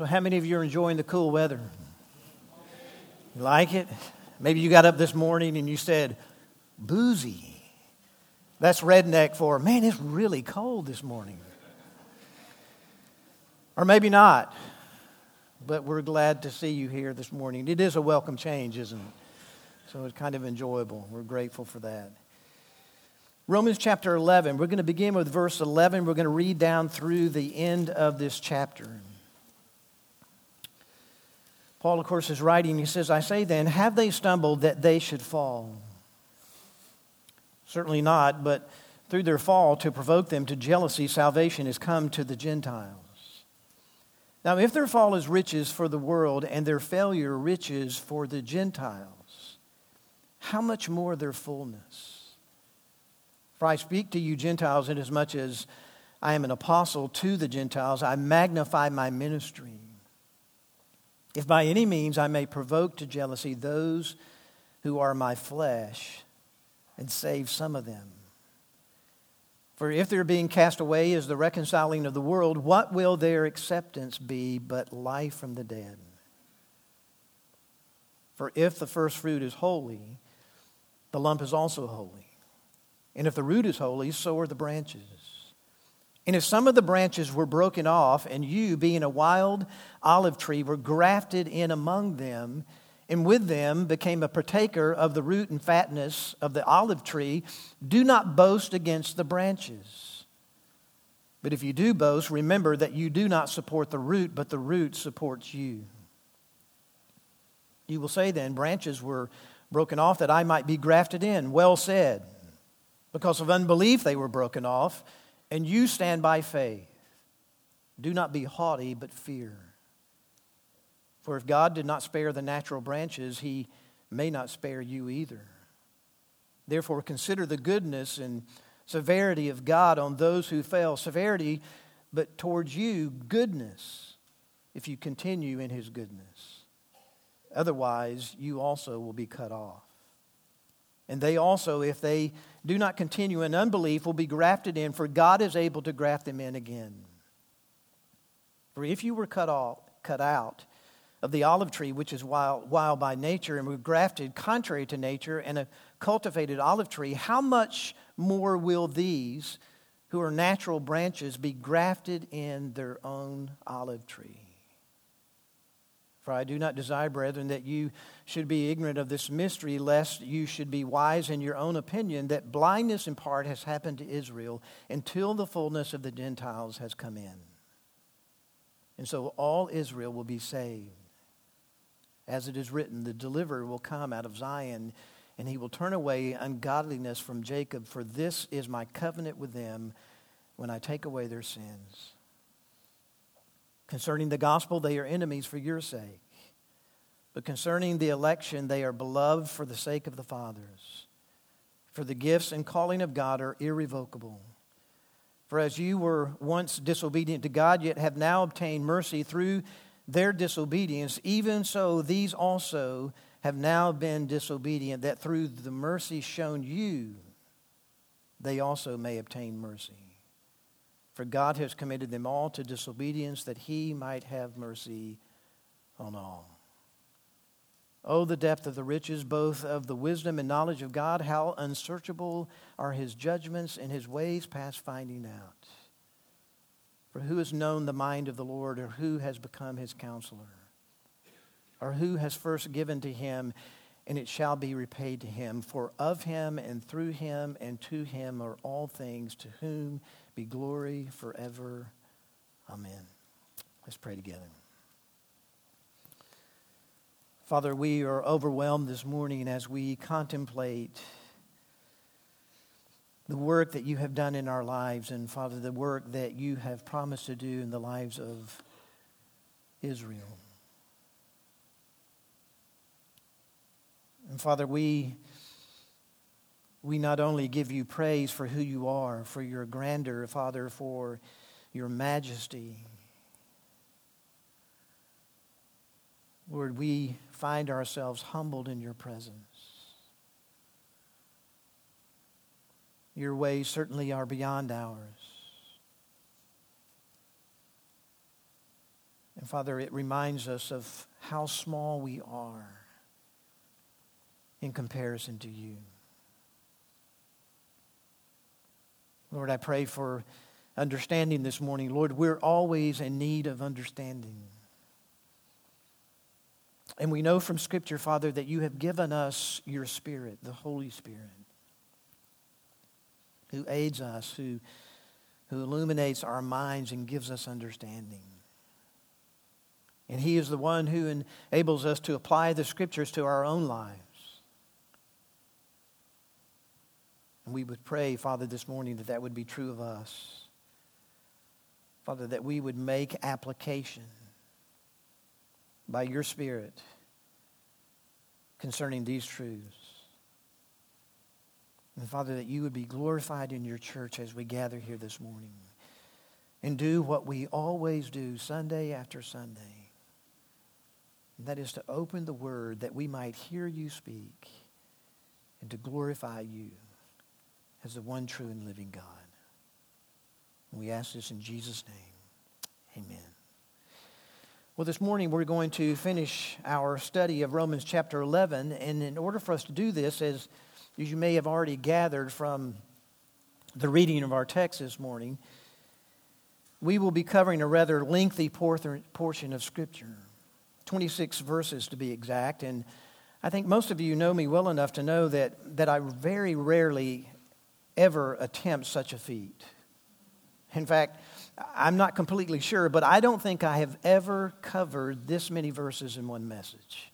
So, how many of you are enjoying the cool weather? You like it? Maybe you got up this morning and you said, boozy. That's redneck for, man, it's really cold this morning. Or maybe not, but we're glad to see you here this morning. It is a welcome change, isn't it? So it's kind of enjoyable. We're grateful for that. Romans chapter 11, we're going to begin with verse 11. We're going to read down through the end of this chapter. Paul, of course, is writing. He says, I say then, have they stumbled that they should fall? Certainly not, but through their fall to provoke them to jealousy, salvation has come to the Gentiles. Now, if their fall is riches for the world and their failure riches for the Gentiles, how much more their fullness? For I speak to you, Gentiles, inasmuch as I am an apostle to the Gentiles, I magnify my ministry. If by any means I may provoke to jealousy those who are my flesh and save some of them. For if their being cast away is the reconciling of the world, what will their acceptance be but life from the dead? For if the first fruit is holy, the lump is also holy. And if the root is holy, so are the branches. And if some of the branches were broken off, and you, being a wild olive tree, were grafted in among them, and with them became a partaker of the root and fatness of the olive tree, do not boast against the branches. But if you do boast, remember that you do not support the root, but the root supports you. You will say then, branches were broken off that I might be grafted in. Well said. Because of unbelief they were broken off, and you stand by faith. Do not be haughty, but fear. For if God did not spare the natural branches, he may not spare you either. Therefore, consider the goodness and severity of God on those who fail. Severity, but towards you, goodness, if you continue in his goodness. Otherwise, you also will be cut off. And they also, if they do not continue in unbelief, will be grafted in, for God is able to graft them in again. For if you were cut, cut out, of the olive tree, which is wild, wild by nature, and were grafted contrary to nature, and a cultivated olive tree, how much more will these, who are natural branches, be grafted in their own olive tree? I do not desire, brethren, that you should be ignorant of this mystery, lest you should be wise in your own opinion, that blindness in part has happened to Israel until the fullness of the Gentiles has come in. And so all Israel will be saved. As it is written, the deliverer will come out of Zion, and he will turn away ungodliness from Jacob, for this is my covenant with them when I take away their sins. Concerning the gospel, they are enemies for your sake. But concerning the election, they are beloved for the sake of the fathers. For the gifts and calling of God are irrevocable. For as you were once disobedient to God, yet have now obtained mercy through their disobedience, even so these also have now been disobedient, that through the mercy shown you, they also may obtain mercy. For God has committed them all to disobedience, that he might have mercy on all. Oh, the depth of the riches, both of the wisdom and knowledge of God, how unsearchable are his judgments and his ways past finding out. For who has known the mind of the Lord, or who has become his counselor? Or who has first given to him, and it shall be repaid to him? For of him, and through him, and to him are all things, to whom be glory forever. Amen. Let's pray together. Father, we are overwhelmed this morning as we contemplate the work that you have done in our lives, and Father, the work that you have promised to do in the lives of Israel. And Father, we, we not only give you praise for who you are, for your grandeur, Father, for your majesty. Lord, we find ourselves humbled in your presence. Your ways certainly are beyond ours. And Father, it reminds us of how small we are in comparison to you. Lord, I pray for understanding this morning. Lord, we're always in need of understanding. And we know from Scripture, Father, that you have given us your Spirit, the Holy Spirit, who aids us, who, who illuminates our minds and gives us understanding. And He is the one who enables us to apply the Scriptures to our own lives. And we would pray, Father, this morning that that would be true of us. Father, that we would make application by your Spirit concerning these truths. And Father, that you would be glorified in your church as we gather here this morning and do what we always do Sunday after Sunday. And that is to open the word that we might hear you speak and to glorify you as the one true and living God. We ask this in Jesus' name. Amen. Well, this morning we're going to finish our study of Romans chapter 11. And in order for us to do this, as, as you may have already gathered from the reading of our text this morning, we will be covering a rather lengthy portion of Scripture 26 verses to be exact. And I think most of you know me well enough to know that, that I very rarely ever attempt such a feat. In fact, I'm not completely sure, but I don't think I have ever covered this many verses in one message.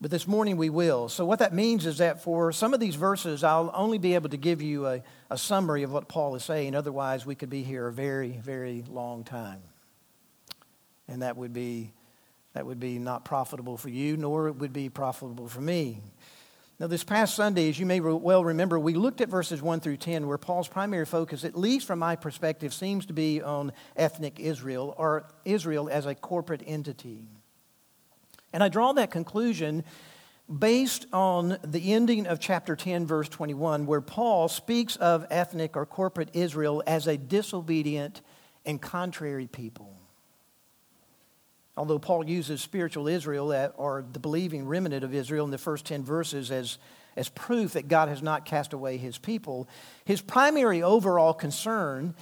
But this morning we will. So, what that means is that for some of these verses, I'll only be able to give you a, a summary of what Paul is saying. Otherwise, we could be here a very, very long time. And that would be, that would be not profitable for you, nor it would be profitable for me. Now, this past Sunday, as you may well remember, we looked at verses 1 through 10, where Paul's primary focus, at least from my perspective, seems to be on ethnic Israel, or Israel as a corporate entity. And I draw that conclusion based on the ending of chapter 10, verse 21, where Paul speaks of ethnic or corporate Israel as a disobedient and contrary people. Although Paul uses spiritual Israel, or the believing remnant of Israel, in the first 10 verses as, as proof that God has not cast away his people, his primary overall concern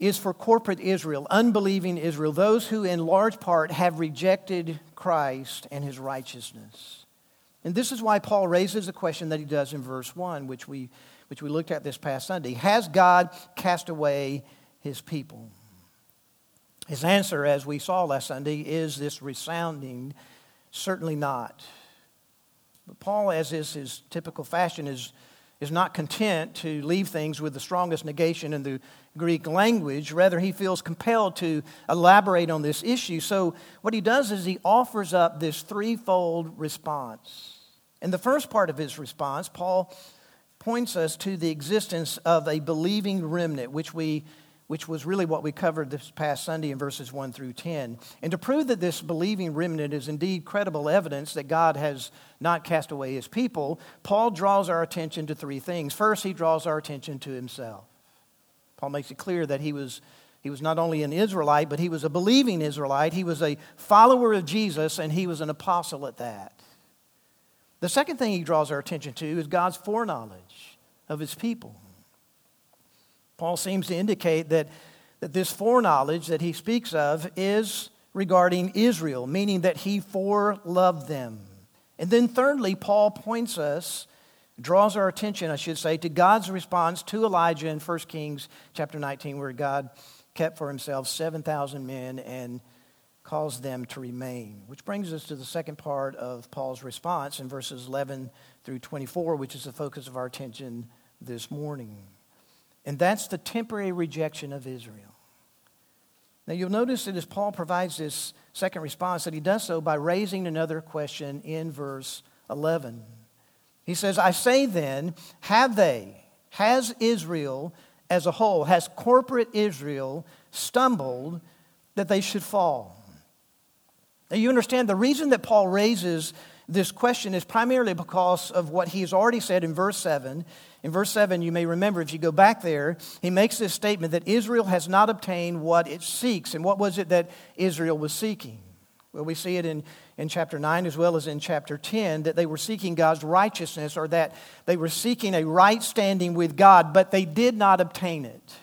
is for corporate Israel, unbelieving Israel, those who in large part have rejected Christ and his righteousness. And this is why Paul raises the question that he does in verse 1, which we, which we looked at this past Sunday Has God cast away his people? His answer, as we saw last Sunday, is this resounding, certainly not. But Paul, as is his typical fashion, is, is not content to leave things with the strongest negation in the Greek language. Rather, he feels compelled to elaborate on this issue. So, what he does is he offers up this threefold response. In the first part of his response, Paul points us to the existence of a believing remnant, which we which was really what we covered this past Sunday in verses 1 through 10. And to prove that this believing remnant is indeed credible evidence that God has not cast away his people, Paul draws our attention to three things. First, he draws our attention to himself. Paul makes it clear that he was, he was not only an Israelite, but he was a believing Israelite. He was a follower of Jesus, and he was an apostle at that. The second thing he draws our attention to is God's foreknowledge of his people. Paul seems to indicate that, that this foreknowledge that he speaks of is regarding Israel, meaning that he foreloved them. And then, thirdly, Paul points us, draws our attention, I should say, to God's response to Elijah in 1 Kings chapter 19, where God kept for himself 7,000 men and caused them to remain. Which brings us to the second part of Paul's response in verses 11 through 24, which is the focus of our attention this morning. And that's the temporary rejection of Israel. Now, you'll notice that as Paul provides this second response, that he does so by raising another question in verse 11. He says, I say then, have they, has Israel as a whole, has corporate Israel stumbled that they should fall? Now, you understand the reason that Paul raises this question is primarily because of what he has already said in verse 7. In verse 7, you may remember if you go back there, he makes this statement that Israel has not obtained what it seeks. And what was it that Israel was seeking? Well, we see it in, in chapter 9 as well as in chapter 10 that they were seeking God's righteousness or that they were seeking a right standing with God, but they did not obtain it.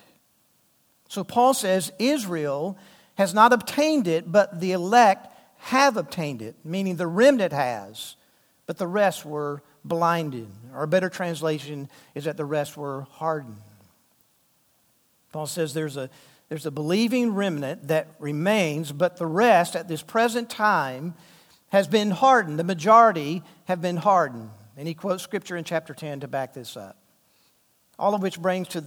So Paul says Israel has not obtained it, but the elect have obtained it, meaning the remnant has, but the rest were blinded. Or a better translation is that the rest were hardened. Paul says there's a, there's a believing remnant that remains, but the rest at this present time has been hardened. The majority have been hardened. And he quotes scripture in chapter 10 to back this up. All of which brings to,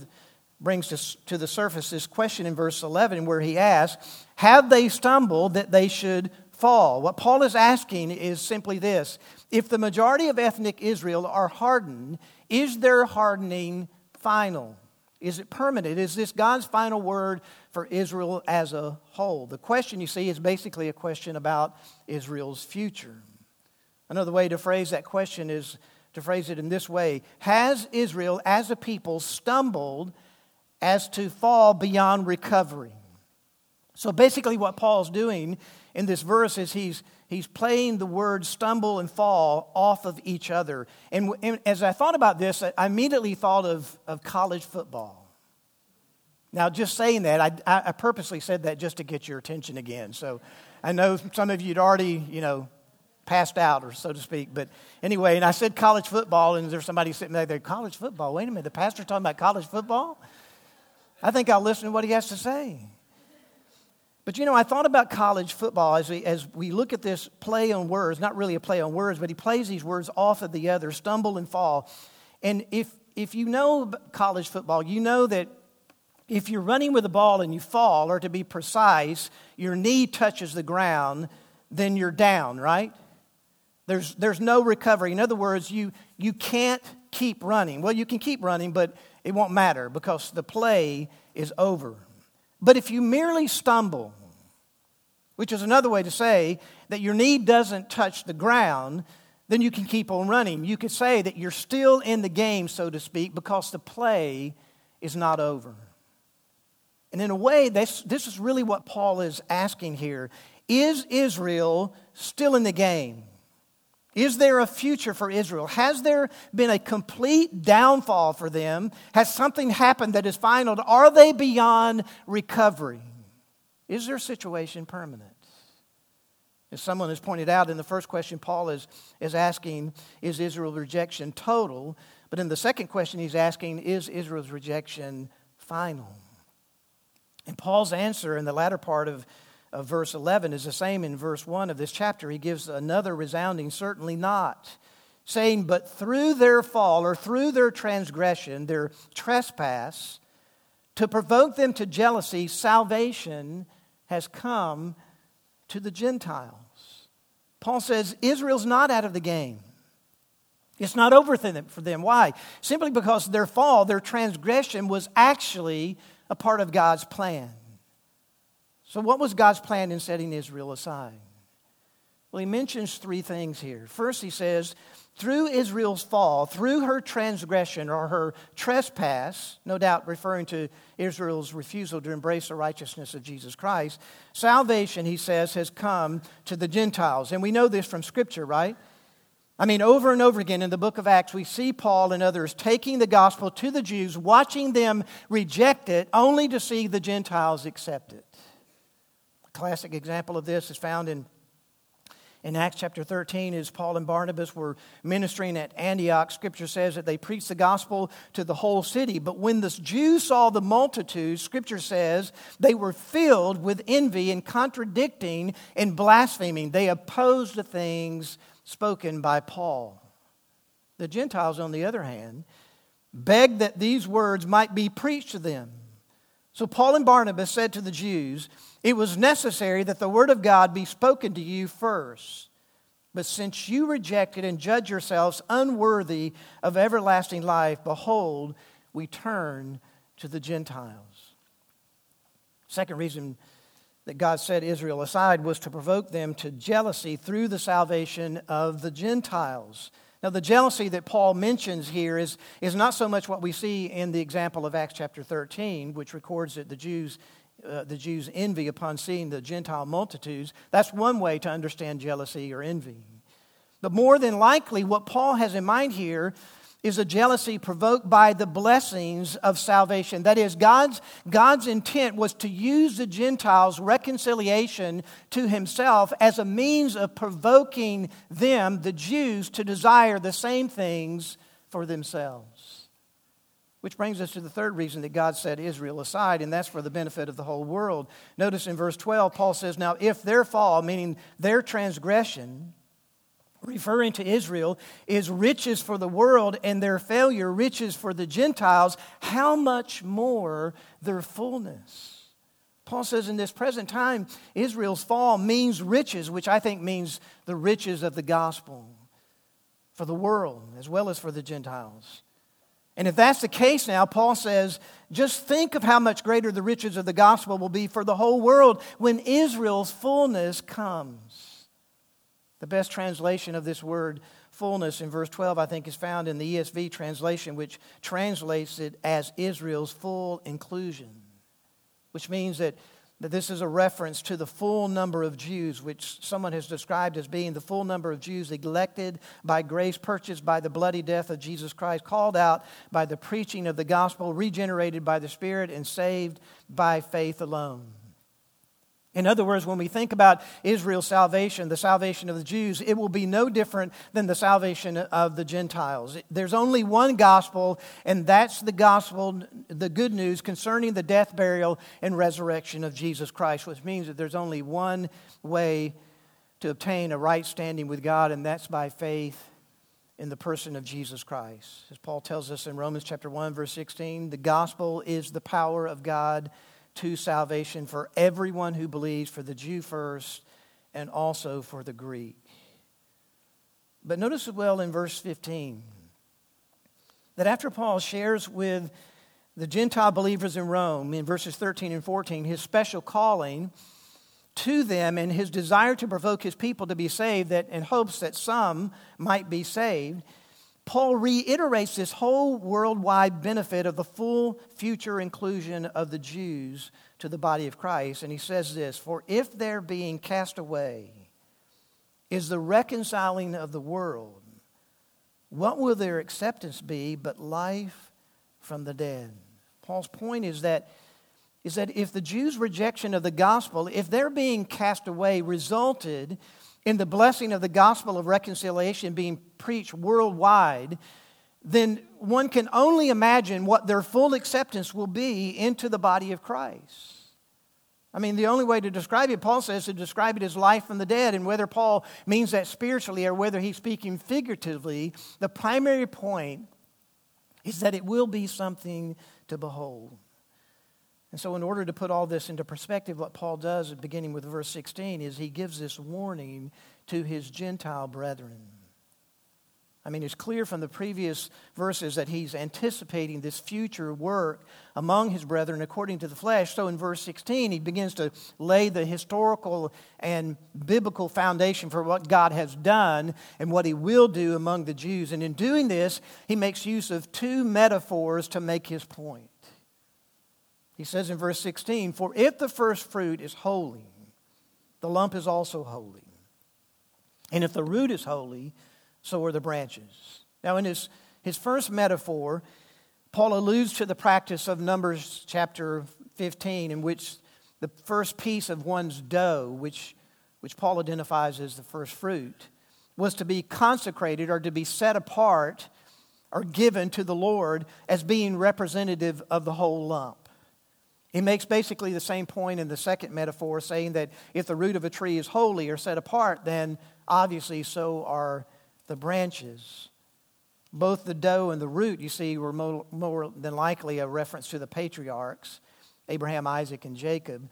brings to, to the surface this question in verse 11 where he asks, Have they stumbled that they should fall. What Paul is asking is simply this If the majority of ethnic Israel are hardened, is their hardening final? Is it permanent? Is this God's final word for Israel as a whole? The question, you see, is basically a question about Israel's future. Another way to phrase that question is to phrase it in this way Has Israel as a people stumbled as to fall beyond recovery? So basically, what Paul's doing in this verse is he's, he's playing the words stumble and fall off of each other. And, and as I thought about this, I immediately thought of, of college football. Now, just saying that, I, I purposely said that just to get your attention again. So I know some of you had already, you know, passed out, or so to speak. But anyway, and I said college football, and there's somebody sitting there, college football. Wait a minute, the pastor's talking about college football? I think I'll listen to what he has to say. But you know, I thought about college football as we, as we look at this play on words, not really a play on words, but he plays these words off of the other, stumble and fall. And if, if you know college football, you know that if you're running with a ball and you fall, or to be precise, your knee touches the ground, then you're down, right? There's, there's no recovery. In other words, you, you can't keep running. Well, you can keep running, but it won't matter because the play is over. But if you merely stumble, which is another way to say that your knee doesn't touch the ground, then you can keep on running. You could say that you're still in the game, so to speak, because the play is not over. And in a way, this, this is really what Paul is asking here. Is Israel still in the game? Is there a future for Israel? Has there been a complete downfall for them? Has something happened that is final? Are they beyond recovery? Is their situation permanent? As someone has pointed out in the first question, Paul is, is asking, is Israel's rejection total? But in the second question, he's asking, is Israel's rejection final? And Paul's answer in the latter part of of verse 11 is the same in verse 1 of this chapter. He gives another resounding, certainly not, saying, But through their fall or through their transgression, their trespass, to provoke them to jealousy, salvation has come to the Gentiles. Paul says Israel's not out of the game. It's not over for them. Why? Simply because their fall, their transgression, was actually a part of God's plan. So, what was God's plan in setting Israel aside? Well, he mentions three things here. First, he says, through Israel's fall, through her transgression or her trespass, no doubt referring to Israel's refusal to embrace the righteousness of Jesus Christ, salvation, he says, has come to the Gentiles. And we know this from Scripture, right? I mean, over and over again in the book of Acts, we see Paul and others taking the gospel to the Jews, watching them reject it, only to see the Gentiles accept it classic example of this is found in, in Acts chapter 13 as Paul and Barnabas were ministering at Antioch. Scripture says that they preached the gospel to the whole city. But when the Jews saw the multitude, Scripture says they were filled with envy and contradicting and blaspheming. They opposed the things spoken by Paul. The Gentiles, on the other hand, begged that these words might be preached to them. So Paul and Barnabas said to the Jews, It was necessary that the word of God be spoken to you first. But since you rejected and judge yourselves unworthy of everlasting life, behold, we turn to the Gentiles. Second reason that God set Israel aside was to provoke them to jealousy through the salvation of the Gentiles. Now, the jealousy that Paul mentions here is, is not so much what we see in the example of Acts chapter 13, which records that the Jews, uh, the Jews envy upon seeing the Gentile multitudes. That's one way to understand jealousy or envy. But more than likely, what Paul has in mind here is a jealousy provoked by the blessings of salvation. That is, God's, God's intent was to use the Gentiles' reconciliation to himself as a means of provoking them, the Jews, to desire the same things for themselves. Which brings us to the third reason that God set Israel aside, and that's for the benefit of the whole world. Notice in verse 12, Paul says, Now, if their fall, meaning their transgression, referring to Israel, is riches for the world and their failure, riches for the Gentiles, how much more their fullness? Paul says in this present time, Israel's fall means riches, which I think means the riches of the gospel for the world as well as for the Gentiles. And if that's the case now, Paul says, just think of how much greater the riches of the gospel will be for the whole world when Israel's fullness comes. The best translation of this word fullness in verse 12, I think, is found in the ESV translation, which translates it as Israel's full inclusion, which means that, that this is a reference to the full number of Jews, which someone has described as being the full number of Jews elected by grace, purchased by the bloody death of Jesus Christ, called out by the preaching of the gospel, regenerated by the Spirit, and saved by faith alone. In other words, when we think about Israel's salvation, the salvation of the Jews, it will be no different than the salvation of the Gentiles. There's only one gospel, and that's the gospel, the good news concerning the death, burial, and resurrection of Jesus Christ, which means that there's only one way to obtain a right standing with God, and that's by faith in the person of Jesus Christ. As Paul tells us in Romans chapter 1, verse 16, the gospel is the power of God to salvation for everyone who believes, for the Jew first, and also for the Greek. But notice well in verse 15 that after Paul shares with the Gentile believers in Rome in verses 13 and 14 his special calling to them and his desire to provoke his people to be saved that in hopes that some might be saved Paul reiterates this whole worldwide benefit of the full future inclusion of the Jews to the body of Christ. And he says this For if their being cast away is the reconciling of the world, what will their acceptance be but life from the dead? Paul's point is that, is that if the Jews' rejection of the gospel, if their being cast away resulted in the blessing of the gospel of reconciliation being preached worldwide, then one can only imagine what their full acceptance will be into the body of Christ. I mean, the only way to describe it, Paul says, to describe it as life from the dead. And whether Paul means that spiritually or whether he's speaking figuratively, the primary point is that it will be something to behold. And so, in order to put all this into perspective, what Paul does, beginning with verse 16, is he gives this warning to his Gentile brethren. I mean, it's clear from the previous verses that he's anticipating this future work among his brethren according to the flesh. So in verse 16, he begins to lay the historical and biblical foundation for what God has done and what he will do among the Jews. And in doing this, he makes use of two metaphors to make his point. He says in verse 16, For if the first fruit is holy, the lump is also holy. And if the root is holy, so are the branches. Now, in his, his first metaphor, Paul alludes to the practice of Numbers chapter 15, in which the first piece of one's dough, which, which Paul identifies as the first fruit, was to be consecrated or to be set apart or given to the Lord as being representative of the whole lump. He makes basically the same point in the second metaphor, saying that if the root of a tree is holy or set apart, then obviously so are the branches. Both the dough and the root, you see, were more, more than likely a reference to the patriarchs, Abraham, Isaac, and Jacob.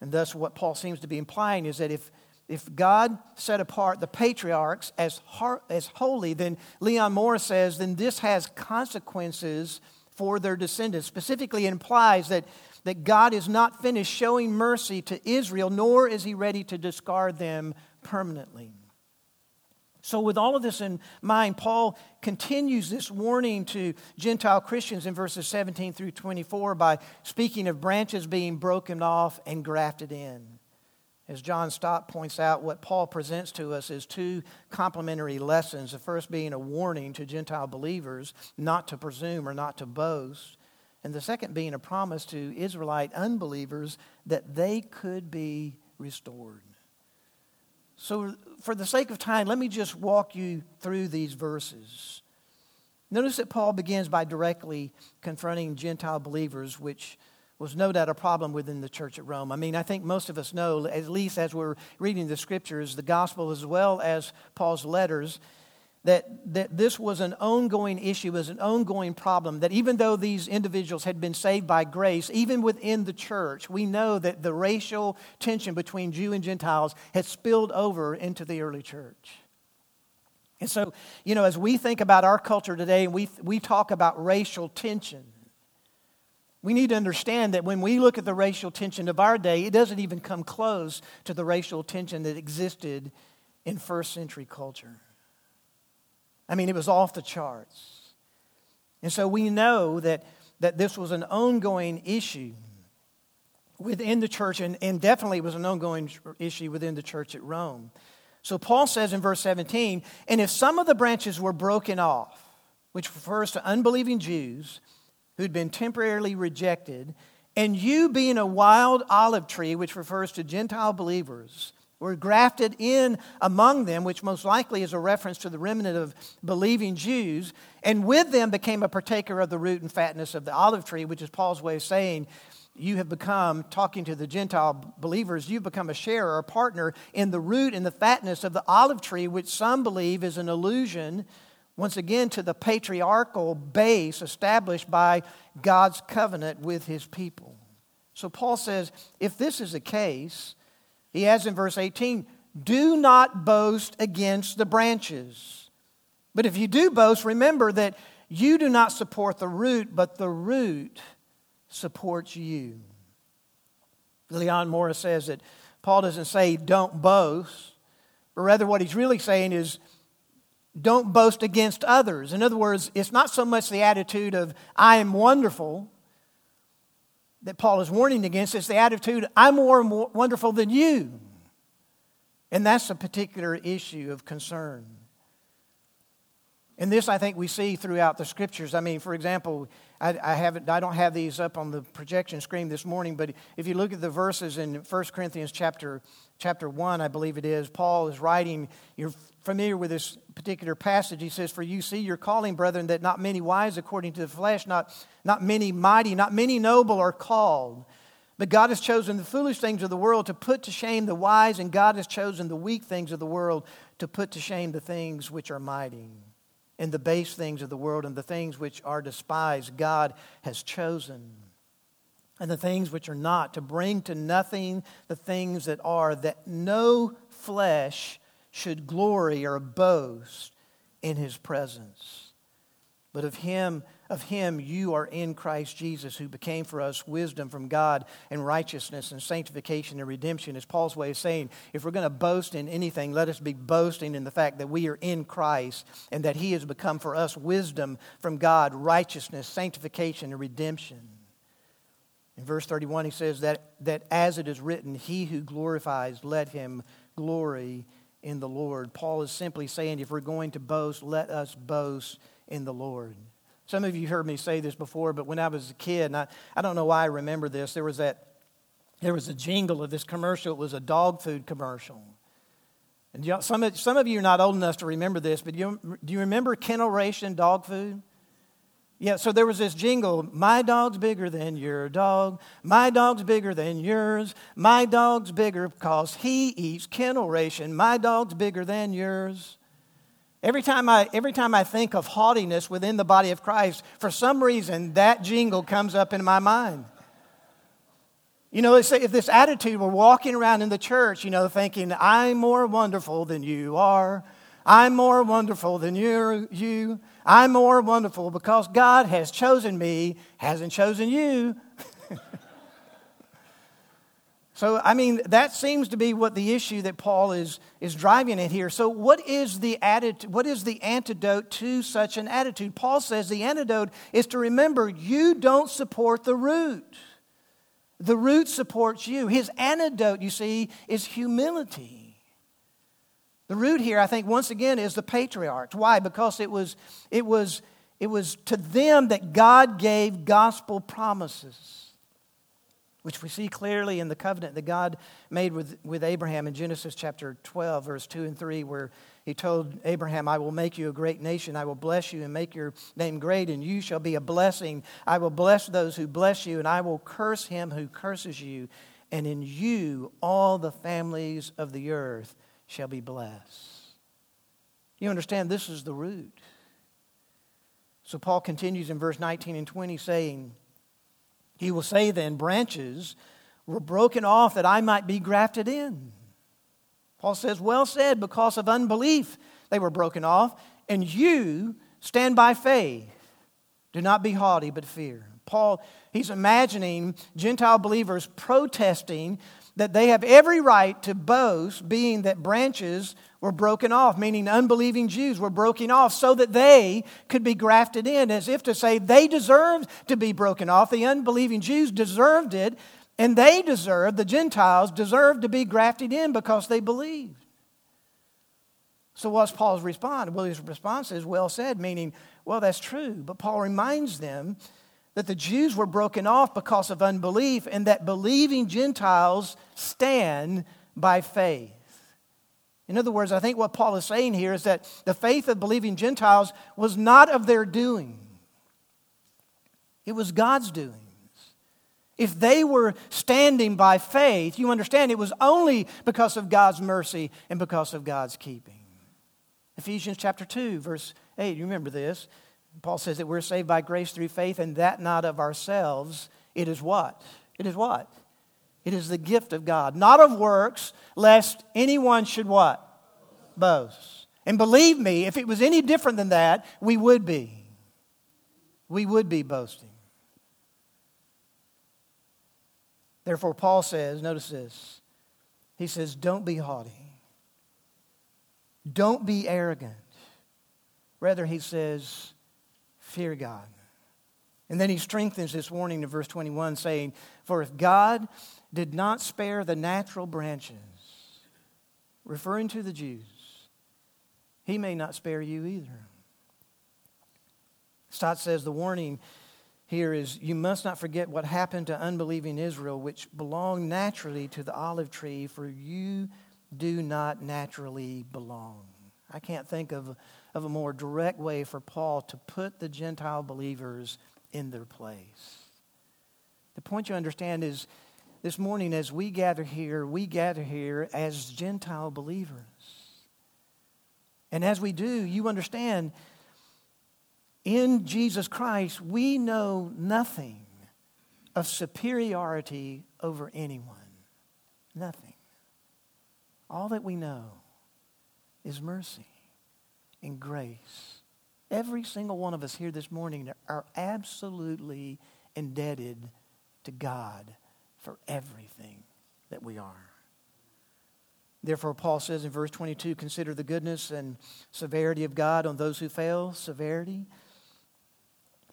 And thus, what Paul seems to be implying is that if, if God set apart the patriarchs as, as holy, then Leon Morris says, then this has consequences for their descendants. Specifically, implies that, that God is not finished showing mercy to Israel, nor is he ready to discard them permanently. So, with all of this in mind, Paul continues this warning to Gentile Christians in verses 17 through 24 by speaking of branches being broken off and grafted in. As John Stott points out, what Paul presents to us is two complementary lessons. The first being a warning to Gentile believers not to presume or not to boast, and the second being a promise to Israelite unbelievers that they could be restored. So, for the sake of time, let me just walk you through these verses. Notice that Paul begins by directly confronting Gentile believers, which was no doubt a problem within the church at Rome. I mean, I think most of us know, at least as we're reading the scriptures, the gospel, as well as Paul's letters, that, that this was an ongoing issue, was an ongoing problem, that even though these individuals had been saved by grace, even within the church, we know that the racial tension between Jew and Gentiles had spilled over into the early church. And so, you know, as we think about our culture today and we, we talk about racial tension, we need to understand that when we look at the racial tension of our day, it doesn't even come close to the racial tension that existed in first century culture. I mean, it was off the charts. And so we know that, that this was an ongoing issue within the church, and, and definitely was an ongoing issue within the church at Rome. So Paul says in verse 17, and if some of the branches were broken off, which refers to unbelieving Jews who'd been temporarily rejected, and you being a wild olive tree, which refers to Gentile believers, were grafted in among them, which most likely is a reference to the remnant of believing Jews, and with them became a partaker of the root and fatness of the olive tree, which is Paul's way of saying, you have become, talking to the Gentile believers, you've become a sharer, a partner in the root and the fatness of the olive tree, which some believe is an allusion, once again, to the patriarchal base established by God's covenant with his people. So Paul says, if this is the case, he adds in verse 18, do not boast against the branches. But if you do boast, remember that you do not support the root, but the root supports you. Leon Morris says that Paul doesn't say don't boast, but rather what he's really saying is don't boast against others. In other words, it's not so much the attitude of I am wonderful, that Paul is warning against is the attitude, I'm more wonderful than you. And that's a particular issue of concern. And this, I think, we see throughout the scriptures. I mean, for example, I, I, haven't, I don't have these up on the projection screen this morning, but if you look at the verses in 1 Corinthians chapter, chapter 1, I believe it is, Paul is writing, you're familiar with this particular passage. He says, For you see your calling, brethren, that not many wise according to the flesh, not, not many mighty, not many noble are called. But God has chosen the foolish things of the world to put to shame the wise, and God has chosen the weak things of the world to put to shame the things which are mighty. And the base things of the world and the things which are despised, God has chosen. And the things which are not, to bring to nothing the things that are, that no flesh should glory or boast in his presence. But of him, of him you are in Christ Jesus, who became for us wisdom from God and righteousness and sanctification and redemption. Is Paul's way of saying, if we're going to boast in anything, let us be boasting in the fact that we are in Christ and that he has become for us wisdom from God, righteousness, sanctification, and redemption. In verse 31, he says that, that as it is written, he who glorifies, let him glory in the Lord. Paul is simply saying, if we're going to boast, let us boast in the Lord. Some of you heard me say this before, but when I was a kid, and I, I don't know why I remember this, there was that there was a jingle of this commercial. It was a dog food commercial. And you know, some, of, some of you are not old enough to remember this, but you, do you remember kennel ration dog food? Yeah, so there was this jingle My dog's bigger than your dog. My dog's bigger than yours. My dog's bigger because he eats kennel ration. My dog's bigger than yours. Every time, I, every time I think of haughtiness within the body of Christ, for some reason, that jingle comes up in my mind. You know, if this attitude, we're walking around in the church, you know, thinking, I'm more wonderful than you are. I'm more wonderful than you, you. I'm more wonderful because God has chosen me, hasn't chosen you. so, I mean, that seems to be what the issue that Paul is, is driving at here. So, what is, the attitude, what is the antidote to such an attitude? Paul says the antidote is to remember you don't support the root. The root supports you. His antidote, you see, is humility. The root here, I think, once again, is the patriarchs. Why? Because it was, it was, it was to them that God gave gospel promises, which we see clearly in the covenant that God made with, with Abraham in Genesis chapter 12, verse 2 and 3, where he told Abraham, I will make you a great nation. I will bless you and make your name great, and you shall be a blessing. I will bless those who bless you, and I will curse him who curses you. And in you all the families of the earth shall be blessed. You understand, this is the root. So Paul continues in verse 19 and 20 saying, He will say then, branches were broken off that I might be grafted in. Paul says, Well said, because of unbelief they were broken off, and you stand by faith. Do not be haughty, but fear. Paul, he's imagining Gentile believers protesting that they have every right to boast, being that branches were broken off, meaning unbelieving Jews were broken off so that they could be grafted in, as if to say they deserved to be broken off. The unbelieving Jews deserved it, and they deserved, the Gentiles deserved to be grafted in because they believed. So, what's Paul's response? Well, his response is well said, meaning, well, that's true. But Paul reminds them that the Jews were broken off because of unbelief and that believing Gentiles stand by faith. In other words, I think what Paul is saying here is that the faith of believing Gentiles was not of their doing, it was God's doings. If they were standing by faith, you understand it was only because of God's mercy and because of God's keeping. Ephesians chapter 2, verse 8, you remember this. Paul says that we're saved by grace through faith, and that not of ourselves. It is what? It is what? It is the gift of God, not of works, lest anyone should what? Boast. And believe me, if it was any different than that, we would be. We would be boasting. Therefore, Paul says, notice this. He says, Don't be haughty. Don't be arrogant. Rather, he says, Fear God. And then he strengthens this warning in verse 21, saying, For if God did not spare the natural branches, referring to the Jews, he may not spare you either. Stott says the warning here is you must not forget what happened to unbelieving Israel, which belonged naturally to the olive tree, for you do not naturally belong. I can't think of of a more direct way for Paul to put the Gentile believers in their place. The point you understand is this morning, as we gather here, we gather here as Gentile believers. And as we do, you understand in Jesus Christ, we know nothing of superiority over anyone. Nothing. All that we know is mercy and grace. Every single one of us here this morning are absolutely indebted to God for everything that we are. Therefore, Paul says in verse 22 consider the goodness and severity of God on those who fail, severity.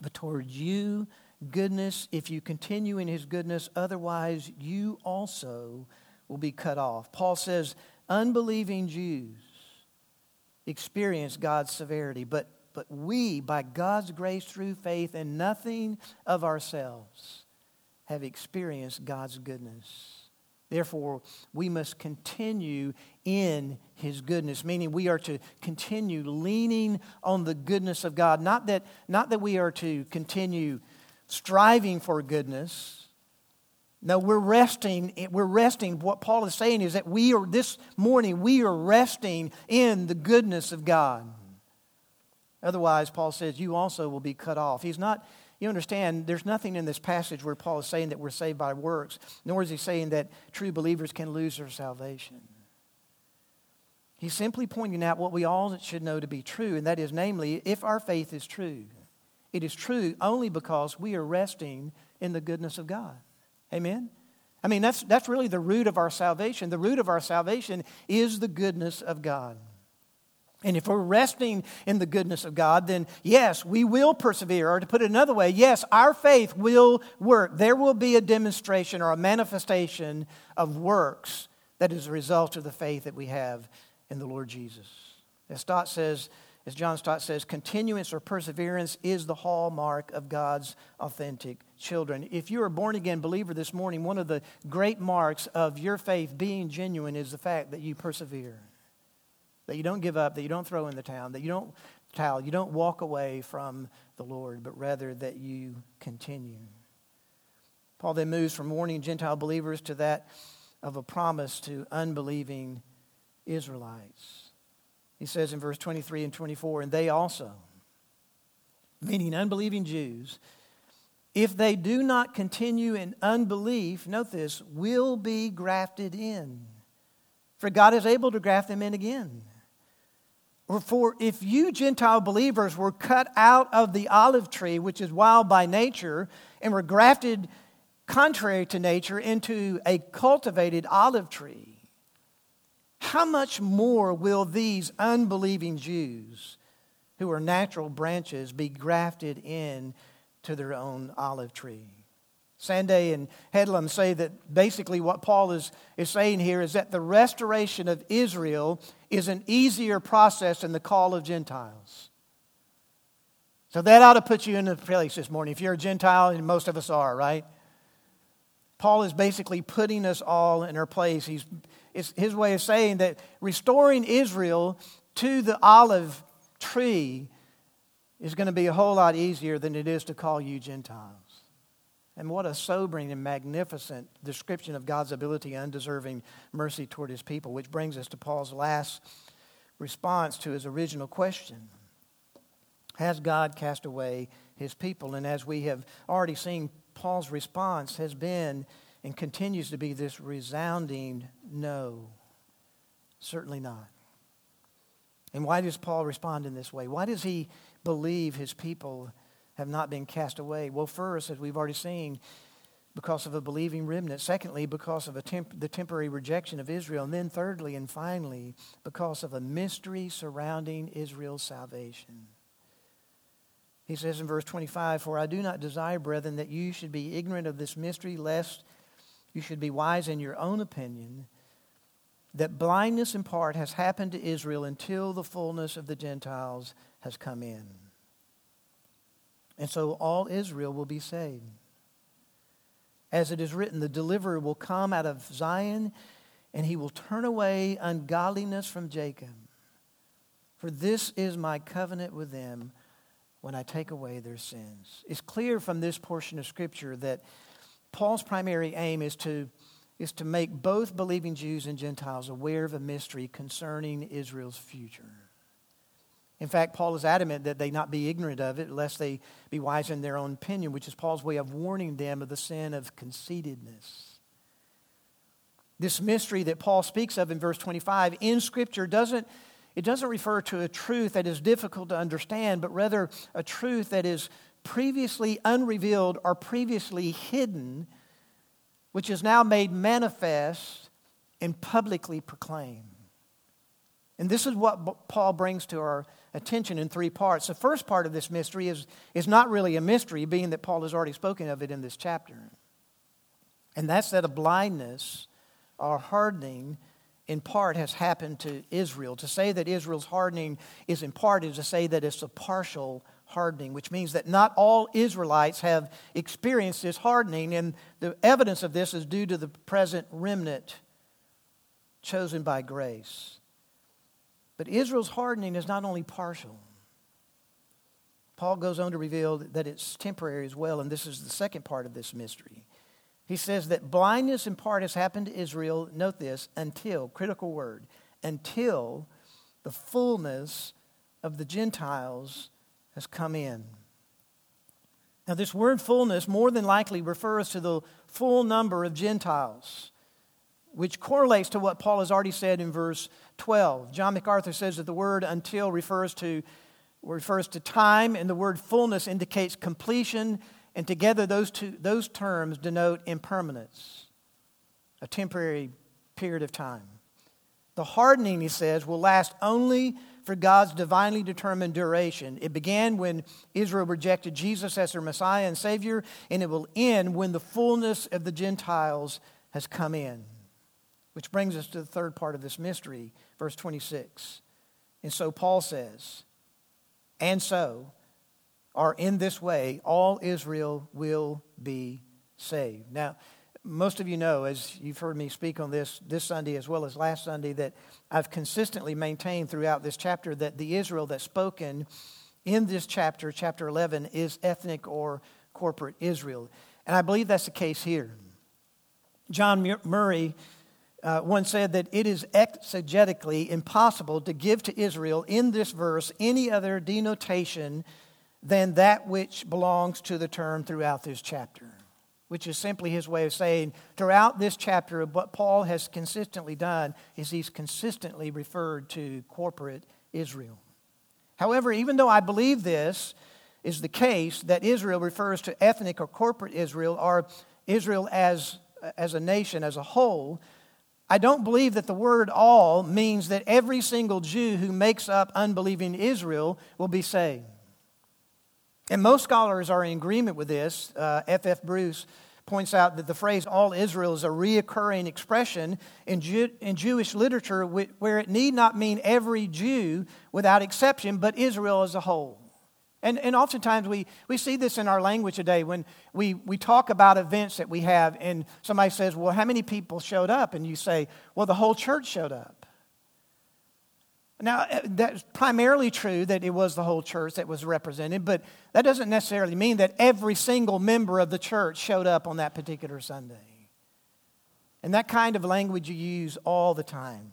But toward you, goodness, if you continue in his goodness, otherwise you also will be cut off. Paul says, unbelieving Jews experience God's severity, but, but we, by God's grace through faith and nothing of ourselves, have experienced God's goodness. Therefore, we must continue in His goodness, meaning we are to continue leaning on the goodness of God. Not that, not that we are to continue striving for goodness, no, we're resting. We're resting. What Paul is saying is that we are, this morning, we are resting in the goodness of God. Otherwise, Paul says, you also will be cut off. He's not, you understand, there's nothing in this passage where Paul is saying that we're saved by works, nor is he saying that true believers can lose their salvation. He's simply pointing out what we all should know to be true, and that is, namely, if our faith is true, it is true only because we are resting in the goodness of God. Amen? I mean, that's, that's really the root of our salvation. The root of our salvation is the goodness of God. And if we're resting in the goodness of God, then yes, we will persevere. Or to put it another way, yes, our faith will work. There will be a demonstration or a manifestation of works that is a result of the faith that we have in the Lord Jesus. As Stott says, as John Stott says, continuance or perseverance is the hallmark of God's authentic children. If you're a born again believer this morning, one of the great marks of your faith being genuine is the fact that you persevere that you don't give up, that you don't throw in the towel, that you don't towel, you don't walk away from the Lord, but rather that you continue. Paul then moves from warning Gentile believers to that of a promise to unbelieving Israelites. He says in verse 23 and 24, and they also, meaning unbelieving Jews, if they do not continue in unbelief, note this, will be grafted in. For God is able to graft them in again. For if you Gentile believers were cut out of the olive tree, which is wild by nature, and were grafted contrary to nature into a cultivated olive tree, how much more will these unbelieving Jews, who are natural branches, be grafted in to their own olive tree? Sanday and Headlam say that basically what Paul is, is saying here is that the restoration of Israel is an easier process than the call of Gentiles. So that ought to put you in a place this morning. If you're a Gentile, and most of us are, right? Paul is basically putting us all in our place. He's, it's his way of saying that restoring Israel to the olive tree is going to be a whole lot easier than it is to call you Gentiles. And what a sobering and magnificent description of God's ability undeserving mercy toward his people, which brings us to Paul's last response to his original question Has God cast away his people? And as we have already seen, Paul's response has been and continues to be this resounding no. Certainly not. And why does Paul respond in this way? Why does he believe his people have not been cast away? Well, first, as we've already seen, because of a believing remnant. Secondly, because of temp- the temporary rejection of Israel. And then, thirdly and finally, because of a mystery surrounding Israel's salvation. He says in verse 25, For I do not desire, brethren, that you should be ignorant of this mystery, lest you should be wise in your own opinion, that blindness in part has happened to Israel until the fullness of the Gentiles has come in. And so all Israel will be saved. As it is written, the deliverer will come out of Zion, and he will turn away ungodliness from Jacob. For this is my covenant with them when I take away their sins. It's clear from this portion of Scripture that Paul's primary aim is to, is to make both believing Jews and Gentiles aware of a mystery concerning Israel's future. In fact, Paul is adamant that they not be ignorant of it, lest they be wise in their own opinion, which is Paul's way of warning them of the sin of conceitedness. This mystery that Paul speaks of in verse 25 in Scripture doesn't, it doesn't refer to a truth that is difficult to understand, but rather a truth that is previously unrevealed or previously hidden, which is now made manifest and publicly proclaimed. And this is what Paul brings to our attention in three parts. The first part of this mystery is, is not really a mystery, being that Paul has already spoken of it in this chapter. And that's that a blindness or hardening in part has happened to Israel. To say that Israel's hardening is in part is to say that it's a partial hardening, which means that not all Israelites have experienced this hardening, and the evidence of this is due to the present remnant chosen by grace. But Israel's hardening is not only partial. Paul goes on to reveal that it's temporary as well, and this is the second part of this mystery. He says that blindness in part has happened to Israel, note this, until, critical word, until the fullness of the Gentiles has come in. Now, this word fullness more than likely refers to the full number of Gentiles which correlates to what Paul has already said in verse 12. John MacArthur says that the word until refers to, refers to time, and the word fullness indicates completion, and together those, two, those terms denote impermanence, a temporary period of time. The hardening, he says, will last only for God's divinely determined duration. It began when Israel rejected Jesus as their Messiah and Savior, and it will end when the fullness of the Gentiles has come in. Which brings us to the third part of this mystery, verse 26. And so Paul says, and so, are in this way, all Israel will be saved. Now, most of you know, as you've heard me speak on this this Sunday as well as last Sunday, that I've consistently maintained throughout this chapter that the Israel that's spoken in this chapter, chapter 11, is ethnic or corporate Israel. And I believe that's the case here. John Murray uh, once said that it is exegetically impossible to give to Israel in this verse any other denotation than that which belongs to the term throughout this chapter, which is simply his way of saying throughout this chapter, what Paul has consistently done is he's consistently referred to corporate Israel. However, even though I believe this is the case, that Israel refers to ethnic or corporate Israel, or Israel as, as a nation, as a whole, I don't believe that the word all means that every single Jew who makes up unbelieving Israel will be saved. And most scholars are in agreement with this. F.F. Uh, F. Bruce points out that the phrase all Israel is a reoccurring expression in, Jew- in Jewish literature where it need not mean every Jew without exception, but Israel as a whole. And, and oftentimes we, we see this in our language today when we, we talk about events that we have, and somebody says, Well, how many people showed up? And you say, Well, the whole church showed up. Now, uh, that's primarily true that it was the whole church that was represented, but that doesn't necessarily mean that every single member of the church showed up on that particular Sunday. And that kind of language you use all the time.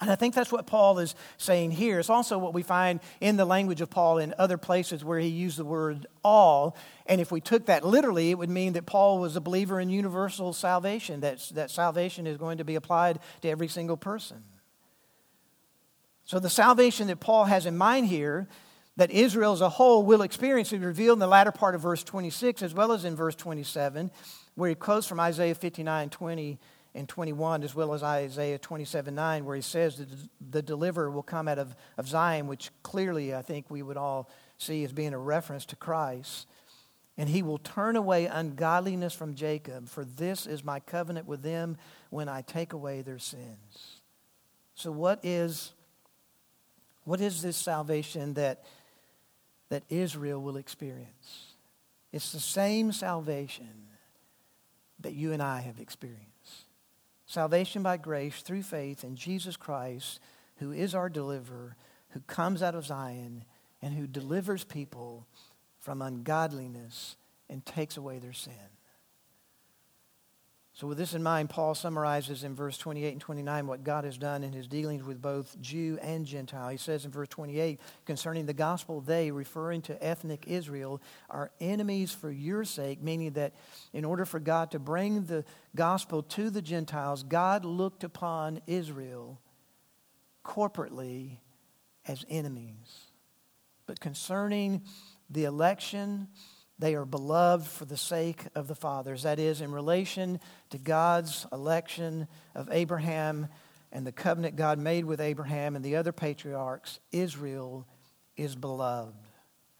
And I think that's what Paul is saying here. It's also what we find in the language of Paul in other places where he used the word all. And if we took that literally, it would mean that Paul was a believer in universal salvation, that, that salvation is going to be applied to every single person. So the salvation that Paul has in mind here, that Israel as a whole will experience, is revealed in the latter part of verse 26 as well as in verse 27, where he quotes from Isaiah 59 20 and 21, as well as Isaiah 27 9, where he says that the deliverer will come out of, of Zion, which clearly I think we would all see as being a reference to Christ. And he will turn away ungodliness from Jacob, for this is my covenant with them when I take away their sins. So, what is, what is this salvation that, that Israel will experience? It's the same salvation that you and I have experienced. Salvation by grace through faith in Jesus Christ, who is our deliverer, who comes out of Zion, and who delivers people from ungodliness and takes away their sin. So, with this in mind, Paul summarizes in verse 28 and 29 what God has done in his dealings with both Jew and Gentile. He says in verse 28 concerning the gospel, they, referring to ethnic Israel, are enemies for your sake, meaning that in order for God to bring the gospel to the Gentiles, God looked upon Israel corporately as enemies. But concerning the election, they are beloved for the sake of the fathers. That is, in relation to God's election of Abraham and the covenant God made with Abraham and the other patriarchs, Israel is beloved.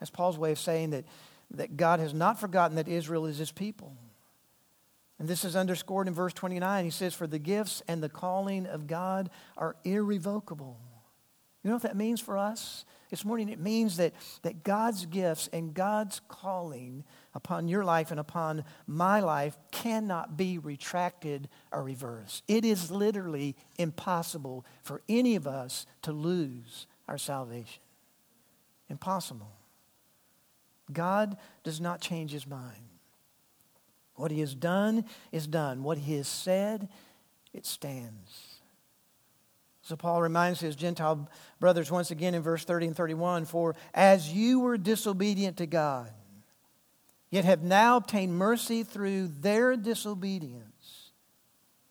That's Paul's way of saying that, that God has not forgotten that Israel is his people. And this is underscored in verse 29. He says, For the gifts and the calling of God are irrevocable. You know what that means for us? This morning, it means that, that God's gifts and God's calling upon your life and upon my life cannot be retracted or reversed. It is literally impossible for any of us to lose our salvation. Impossible. God does not change his mind. What he has done is done. What he has said, it stands. So Paul reminds his Gentile brothers once again in verse 30 and 31 For as you were disobedient to God, yet have now obtained mercy through their disobedience,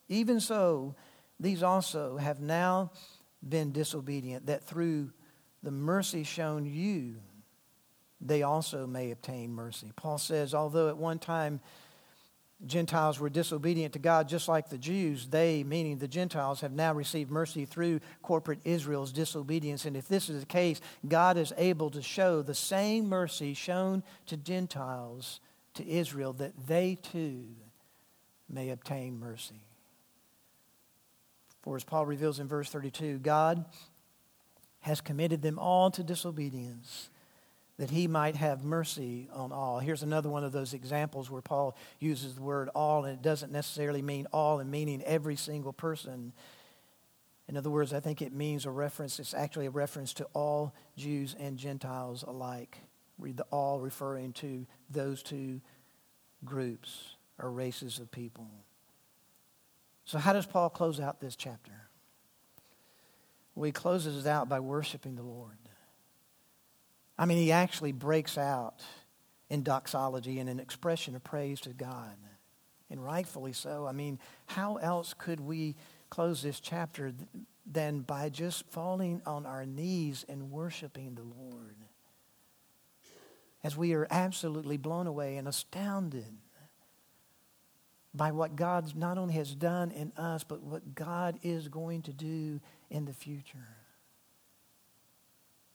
Even so, these also have now been disobedient, that through the mercy shown you, they also may obtain mercy. Paul says, although at one time Gentiles were disobedient to God just like the Jews, they, meaning the Gentiles, have now received mercy through corporate Israel's disobedience. And if this is the case, God is able to show the same mercy shown to Gentiles to Israel that they too may obtain mercy. For as Paul reveals in verse 32, God has committed them all to disobedience that he might have mercy on all. Here's another one of those examples where Paul uses the word all, and it doesn't necessarily mean all and meaning every single person. In other words, I think it means a reference, it's actually a reference to all Jews and Gentiles alike. Read the all referring to those two groups or races of people. So, how does Paul close out this chapter? Well, he closes it out by worshiping the Lord. I mean, he actually breaks out in doxology and an expression of praise to God. And rightfully so. I mean, how else could we close this chapter than by just falling on our knees and worshiping the Lord? As we are absolutely blown away and astounded by what God not only has done in us, but what God is going to do in the future.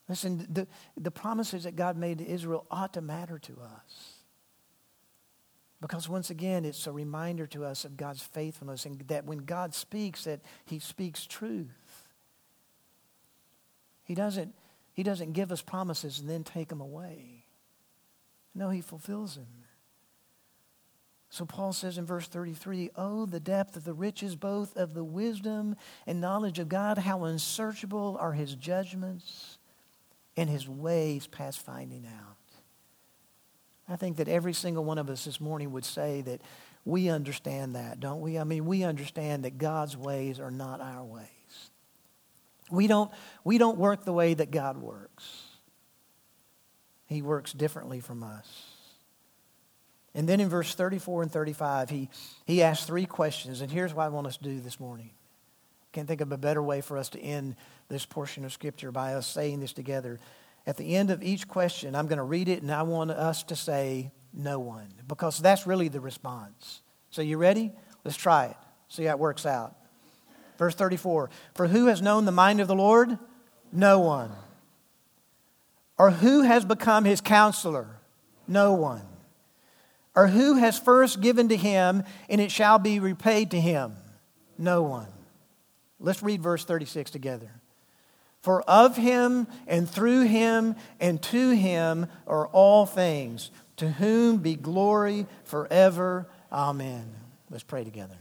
Listen, the, the promises that God made to Israel ought to matter to us. Because once again, it's a reminder to us of God's faithfulness and that when God speaks, that he speaks truth. He doesn't, he doesn't give us promises and then take them away. No, he fulfills them. So Paul says in verse 33, Oh, the depth of the riches both of the wisdom and knowledge of God, how unsearchable are his judgments and his ways past finding out. I think that every single one of us this morning would say that we understand that, don't we? I mean, we understand that God's ways are not our ways. We don't, we don't work the way that God works. He works differently from us. And then in verse 34 and 35, he, he asks three questions. And here's what I want us to do this morning. Can't think of a better way for us to end this portion of Scripture by us saying this together. At the end of each question, I'm going to read it and I want us to say, no one, because that's really the response. So, you ready? Let's try it. See how it works out. Verse 34 For who has known the mind of the Lord? No one. Or who has become his counselor? No one. Or who has first given to him and it shall be repaid to him? No one. Let's read verse 36 together. For of him and through him and to him are all things, to whom be glory forever. Amen. Let's pray together.